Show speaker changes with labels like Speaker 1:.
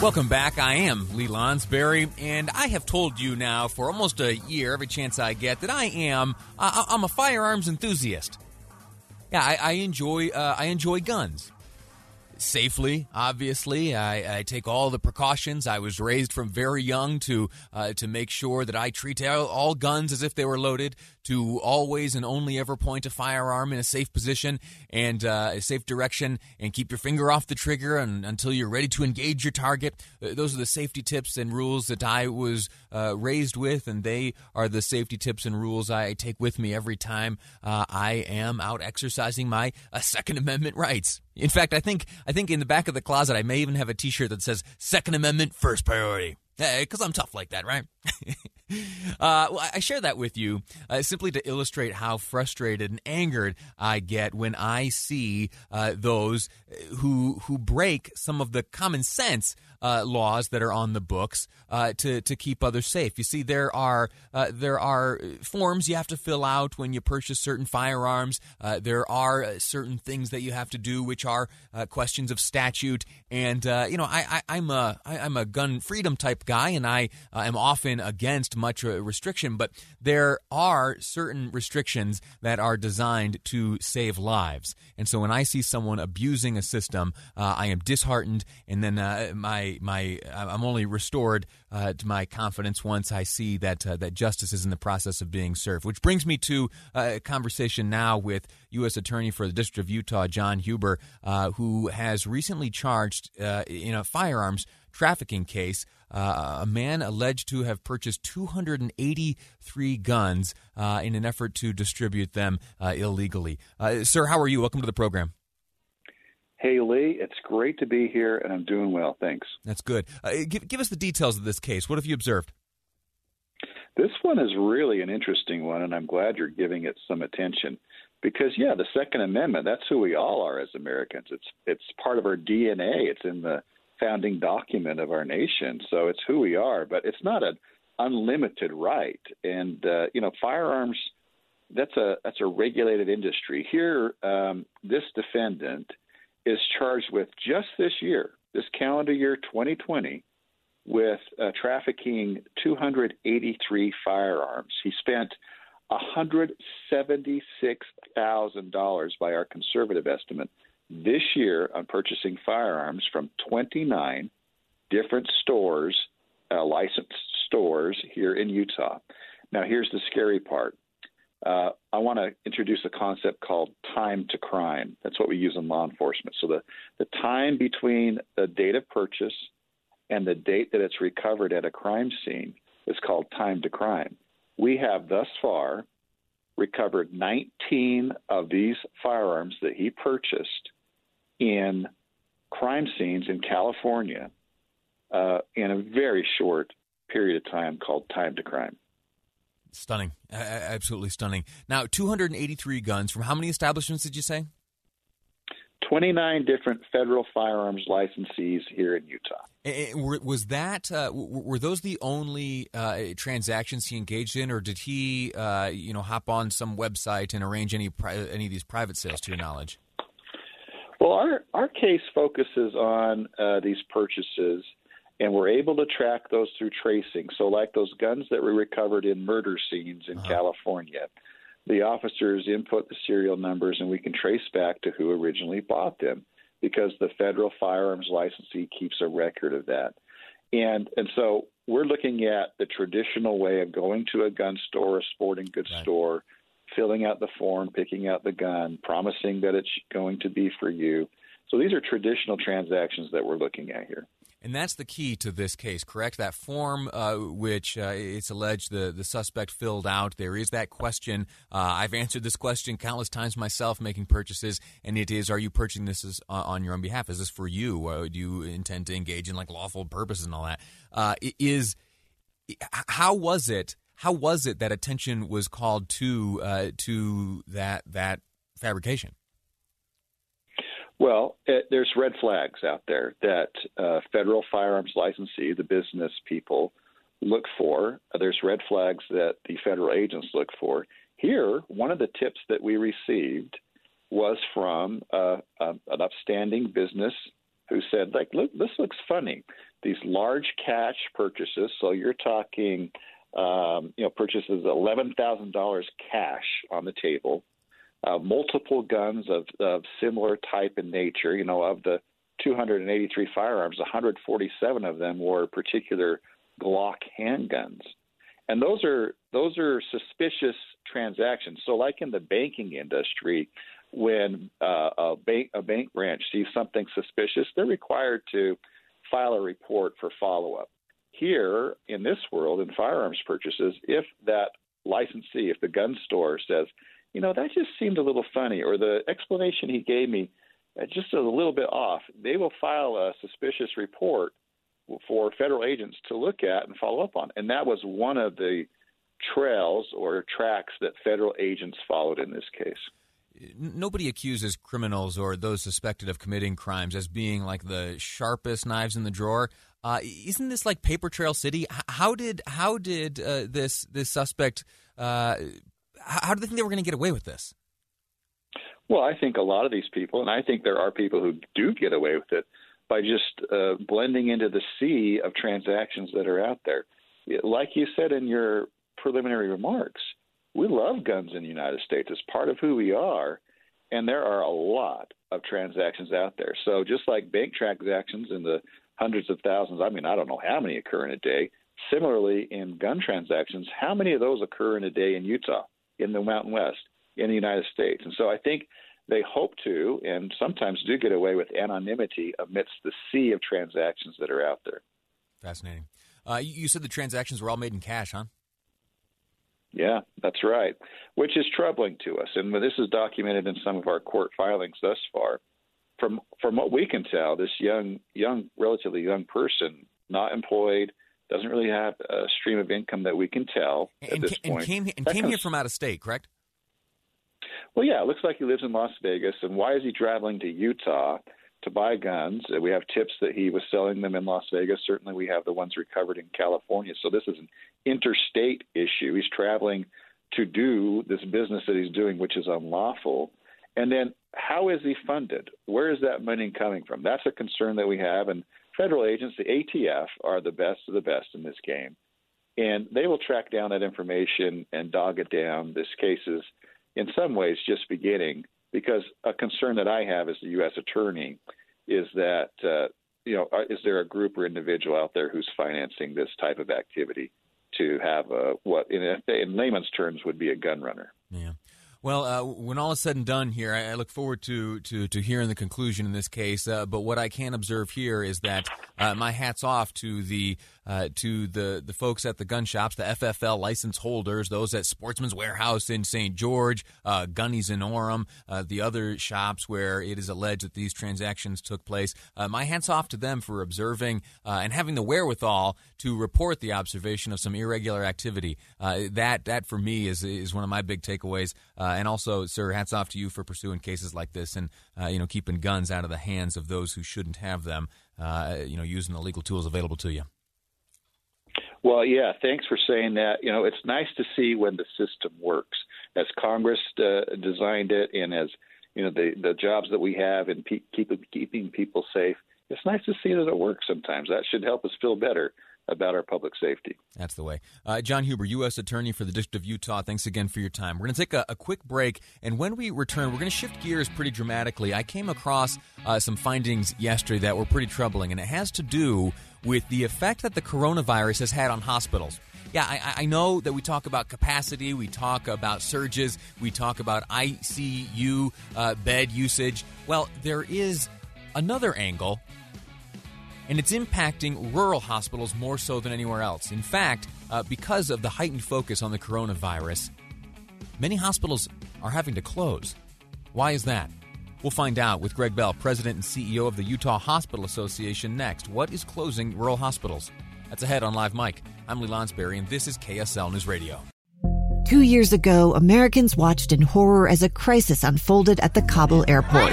Speaker 1: Welcome back. I am Lee Lonsberry, and I have told you now for almost a year, every chance I get, that I am uh, I'm a firearms enthusiast. Yeah, I, I enjoy uh, I enjoy guns safely. Obviously, I, I, take all the precautions. I was raised from very young to uh, to make sure that I treat all, guns as if they were loaded. To always and only ever point a firearm in a safe position and uh, a safe direction, and keep your finger off the trigger and, until you're ready to engage your target. Uh, those are the safety tips and rules that I was uh, raised with, and they are the safety tips and rules I take with me every time uh, I am out exercising my uh, Second Amendment rights. In fact, I think I think in the back of the closet I may even have a T-shirt that says Second Amendment first priority because I'm tough like that, right? uh, well, I share that with you uh, simply to illustrate how frustrated and angered I get when I see uh, those who who break some of the common sense uh, laws that are on the books uh, to to keep others safe. You see, there are uh, there are forms you have to fill out when you purchase certain firearms. Uh, there are uh, certain things that you have to do, which are uh, questions of statute. And you know, I, I, am a I, I'm a gun freedom type guy, and I am often against much restriction. But there are certain restrictions that are designed to save lives. And so when I see someone abusing a system, I am disheartened, and then my my I'm only restored uh, to my confidence once I see that uh, that justice is in the process of being served. Which brings me to uh, a conversation now with U.S. Attorney for the District of Utah, John Huber, uh, who has recently charged uh, in a firearms trafficking case. Uh, a man alleged to have purchased 283 guns uh, in an effort to distribute them uh, illegally. sir, how are you? Welcome to the program.
Speaker 2: Hey, Lee, it's great to be here, and I'm doing well. Thanks.
Speaker 1: That's good. Uh, give, give us the details of this case. What have you observed?
Speaker 2: This one is really an interesting one, and I'm glad you're giving it some attention because, yeah, the Second Amendment, that's who we all are as Americans. It's, it's part of our DNA, it's in the founding document of our nation. So it's who we are, but it's not an unlimited right. And, uh, you know, firearms. That's a that's a regulated industry. Here, um, this defendant is charged with just this year, this calendar year 2020, with uh, trafficking 283 firearms. He spent $176,000 by our conservative estimate this year on purchasing firearms from 29 different stores, uh, licensed stores here in Utah. Now, here's the scary part uh, I want to introduce a concept called time to crime. That's what we use in law enforcement. So the, the time between the date of purchase and the date that it's recovered at a crime scene is called time to crime. We have thus far recovered 19 of these firearms that he purchased in crime scenes in California uh, in a very short period of time called time to crime.
Speaker 1: Stunning. absolutely stunning. Now, 283 guns from how many establishments did you say?
Speaker 2: 29 different federal firearms licensees here in Utah.
Speaker 1: was that uh, were those the only uh, transactions he engaged in, or did he, uh, you know, hop on some website and arrange any any of these private sales? To your knowledge.
Speaker 2: Well, our our case focuses on uh, these purchases and we're able to track those through tracing. So, like those guns that were recovered in murder scenes in uh-huh. California, the officers input the serial numbers, and we can trace back to who originally bought them because the federal firearms licensee keeps a record of that. And and so we're looking at the traditional way of going to a gun store, a sporting goods right. store, filling out the form, picking out the gun, promising that it's going to be for you. So these are traditional transactions that we're looking at here.
Speaker 1: And that's the key to this case, correct? That form, uh, which uh, it's alleged the, the suspect filled out, there is that question. Uh, I've answered this question countless times myself making purchases, and it is Are you purchasing this as, uh, on your own behalf? Is this for you? Uh, do you intend to engage in like lawful purposes and all that? Uh, is How was it? How was it that attention was called to to that that fabrication?
Speaker 2: Well, it, there's red flags out there that uh, federal firearms licensee, the business people, look for. Uh, there's red flags that the federal agents look for. Here, one of the tips that we received was from uh, an upstanding business who said, "Like, look, this looks funny. These large cash purchases. So you're talking." Um, you know, purchases eleven thousand dollars cash on the table, uh, multiple guns of, of similar type and nature. You know, of the 283 firearms, 147 of them were particular Glock handguns, and those are those are suspicious transactions. So, like in the banking industry, when uh, a bank a bank branch sees something suspicious, they're required to file a report for follow up. Here in this world, in firearms purchases, if that licensee, if the gun store says, you know, that just seemed a little funny, or the explanation he gave me uh, just a little bit off. They will file a suspicious report for federal agents to look at and follow up on. And that was one of the trails or tracks that federal agents followed in this case.
Speaker 1: Nobody accuses criminals or those suspected of committing crimes as being like the sharpest knives in the drawer. Uh, isn't this like Paper Trail City? How did how did uh, this this suspect uh, how do they think they were going to get away with this?
Speaker 2: Well, I think a lot of these people, and I think there are people who do get away with it by just uh, blending into the sea of transactions that are out there. Like you said in your preliminary remarks, we love guns in the United States. It's part of who we are, and there are a lot of transactions out there. So just like bank transactions in the hundreds of thousands, I mean, I don't know how many occur in a day. Similarly, in gun transactions, how many of those occur in a day in Utah? in the Mountain West in the United States. And so I think they hope to and sometimes do get away with anonymity amidst the sea of transactions that are out there.
Speaker 1: Fascinating. Uh, you said the transactions were all made in cash, huh?
Speaker 2: Yeah, that's right, which is troubling to us. And this is documented in some of our court filings thus far. From from what we can tell, this young, young, relatively young person, not employed, doesn't really have a stream of income that we can tell
Speaker 1: at
Speaker 2: and, this
Speaker 1: point. Came, and came here from out of state, correct?
Speaker 2: Well, yeah, it looks like he lives in Las Vegas. And why is he traveling to Utah to buy guns? We have tips that he was selling them in Las Vegas. Certainly, we have the ones recovered in California. So this is an interstate issue. He's traveling to do this business that he's doing, which is unlawful. And then, how is he funded? Where is that money coming from? That's a concern that we have. And federal agents, the ATF, are the best of the best in this game. And they will track down that information and dog it down. This case is, in some ways, just beginning because a concern that I have as the U.S. attorney is that, uh, you know, is there a group or individual out there who's financing this type of activity to have a, what, in, in layman's terms, would be a gun runner?
Speaker 1: Yeah. Well, uh, when all is said and done here, I, look forward to, to, to hearing the conclusion in this case. Uh, but what I can observe here is that uh, my hat's off to the uh, to the, the folks at the gun shops, the FFL license holders, those at Sportsman's Warehouse in St. George, uh, Gunny's in Orem, uh, the other shops where it is alleged that these transactions took place. Uh, my hats off to them for observing uh, and having the wherewithal to report the observation of some irregular activity. Uh, that that for me is is one of my big takeaways. and also, sir, hats off to you for pursuing cases like this and you know keeping guns out of the hands of those who shouldn't have them. you know, using the legal tools available to you.
Speaker 2: Well, yeah, thanks for saying that. You know, it's nice to see when the system works, as Congress uh, designed it, and as you know the the jobs that we have in pe- keep, keeping people safe. It's nice to see that it works. Sometimes that should help us feel better about our public safety.
Speaker 1: That's the way. Uh, John Huber, U.S. Attorney for the District of Utah, thanks again for your time. We're going to take a, a, quick break, and when we return, we're going to shift gears pretty dramatically. I came across uh, some findings yesterday that were pretty troubling, and it has to do with the effect that the coronavirus has had on hospitals. Yeah, I, I, know that we talk about capacity, we talk about surges, we talk about ICU uh, bed usage. Well, there is another angle and it's impacting rural hospitals more so than anywhere else. In fact, uh, because of the heightened focus on the coronavirus, many hospitals are having to close. Why is that? We'll find out with Greg Bell, President and CEO of the Utah Hospital Association, next. What is closing rural hospitals? That's ahead on Live Mic. I'm Lee Lonsberry, and this is KSL News Radio.
Speaker 3: Two years ago, Americans watched in horror as a crisis unfolded at the Kabul airport.